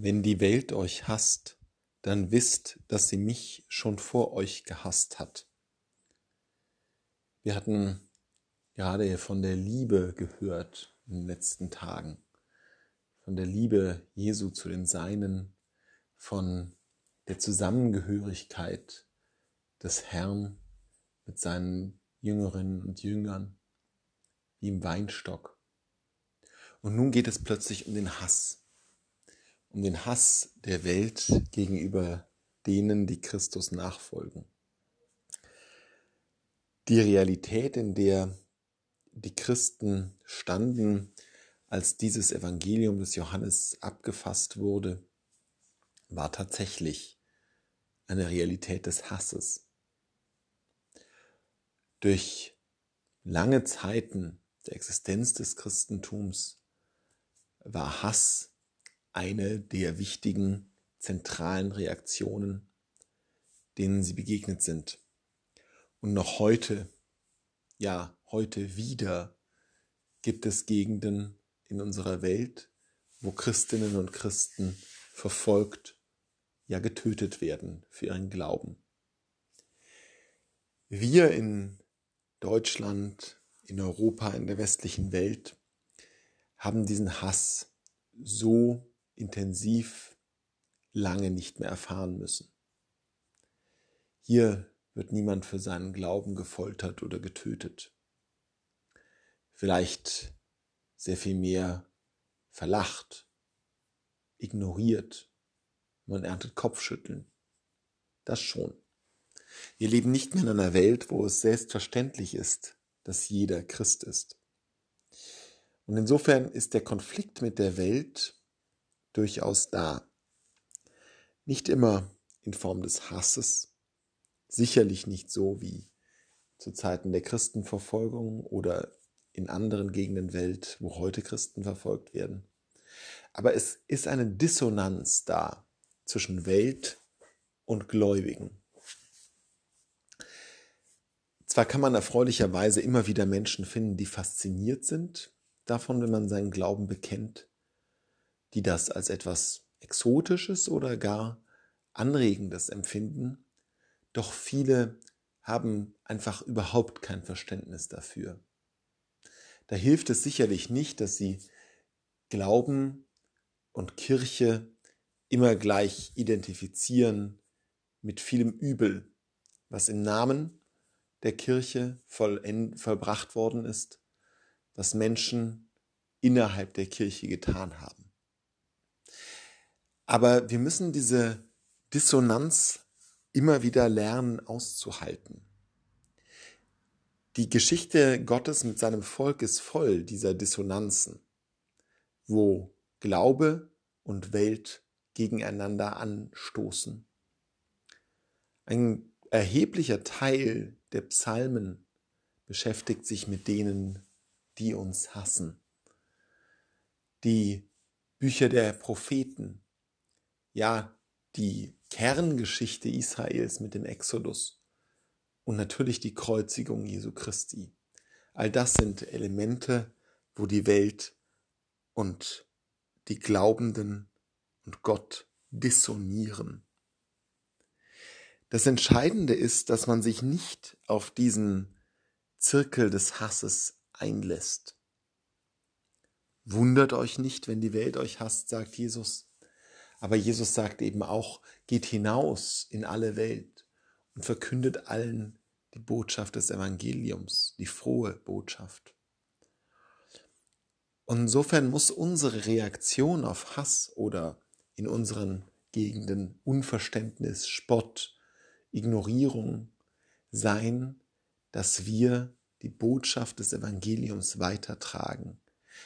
Wenn die Welt euch hasst, dann wisst, dass sie mich schon vor euch gehasst hat. Wir hatten gerade von der Liebe gehört in den letzten Tagen, von der Liebe Jesu zu den Seinen, von der Zusammengehörigkeit des Herrn mit seinen Jüngerinnen und Jüngern, wie im Weinstock. Und nun geht es plötzlich um den Hass um den Hass der Welt gegenüber denen, die Christus nachfolgen. Die Realität, in der die Christen standen, als dieses Evangelium des Johannes abgefasst wurde, war tatsächlich eine Realität des Hasses. Durch lange Zeiten der Existenz des Christentums war Hass eine der wichtigen zentralen Reaktionen, denen sie begegnet sind. Und noch heute, ja, heute wieder gibt es Gegenden in unserer Welt, wo Christinnen und Christen verfolgt, ja getötet werden für ihren Glauben. Wir in Deutschland, in Europa, in der westlichen Welt haben diesen Hass so intensiv lange nicht mehr erfahren müssen. Hier wird niemand für seinen Glauben gefoltert oder getötet. Vielleicht sehr viel mehr verlacht, ignoriert. Man erntet Kopfschütteln. Das schon. Wir leben nicht mehr in einer Welt, wo es selbstverständlich ist, dass jeder Christ ist. Und insofern ist der Konflikt mit der Welt durchaus da. Nicht immer in Form des Hasses, sicherlich nicht so wie zu Zeiten der Christenverfolgung oder in anderen Gegenden der Welt, wo heute Christen verfolgt werden. Aber es ist eine Dissonanz da zwischen Welt und Gläubigen. Zwar kann man erfreulicherweise immer wieder Menschen finden, die fasziniert sind davon, wenn man seinen Glauben bekennt, die das als etwas Exotisches oder gar Anregendes empfinden, doch viele haben einfach überhaupt kein Verständnis dafür. Da hilft es sicherlich nicht, dass sie Glauben und Kirche immer gleich identifizieren mit vielem Übel, was im Namen der Kirche vollbracht worden ist, was Menschen innerhalb der Kirche getan haben. Aber wir müssen diese Dissonanz immer wieder lernen auszuhalten. Die Geschichte Gottes mit seinem Volk ist voll dieser Dissonanzen, wo Glaube und Welt gegeneinander anstoßen. Ein erheblicher Teil der Psalmen beschäftigt sich mit denen, die uns hassen. Die Bücher der Propheten ja, die Kerngeschichte Israels mit dem Exodus und natürlich die Kreuzigung Jesu Christi. All das sind Elemente, wo die Welt und die Glaubenden und Gott dissonieren. Das Entscheidende ist, dass man sich nicht auf diesen Zirkel des Hasses einlässt. Wundert euch nicht, wenn die Welt euch hasst, sagt Jesus. Aber Jesus sagt eben auch, geht hinaus in alle Welt und verkündet allen die Botschaft des Evangeliums, die frohe Botschaft. Und insofern muss unsere Reaktion auf Hass oder in unseren Gegenden Unverständnis, Spott, Ignorierung sein, dass wir die Botschaft des Evangeliums weitertragen,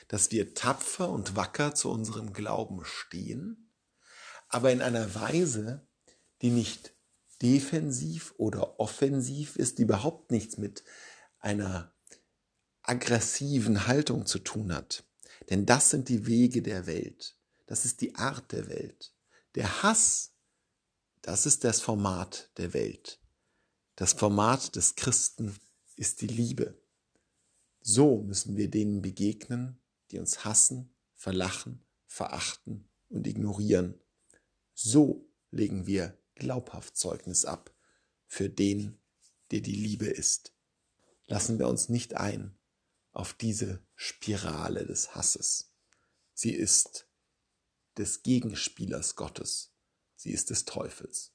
dass wir tapfer und wacker zu unserem Glauben stehen aber in einer Weise, die nicht defensiv oder offensiv ist, die überhaupt nichts mit einer aggressiven Haltung zu tun hat. Denn das sind die Wege der Welt. Das ist die Art der Welt. Der Hass, das ist das Format der Welt. Das Format des Christen ist die Liebe. So müssen wir denen begegnen, die uns hassen, verlachen, verachten und ignorieren. So legen wir glaubhaft Zeugnis ab für den, der die Liebe ist. Lassen wir uns nicht ein auf diese Spirale des Hasses. Sie ist des Gegenspielers Gottes. Sie ist des Teufels.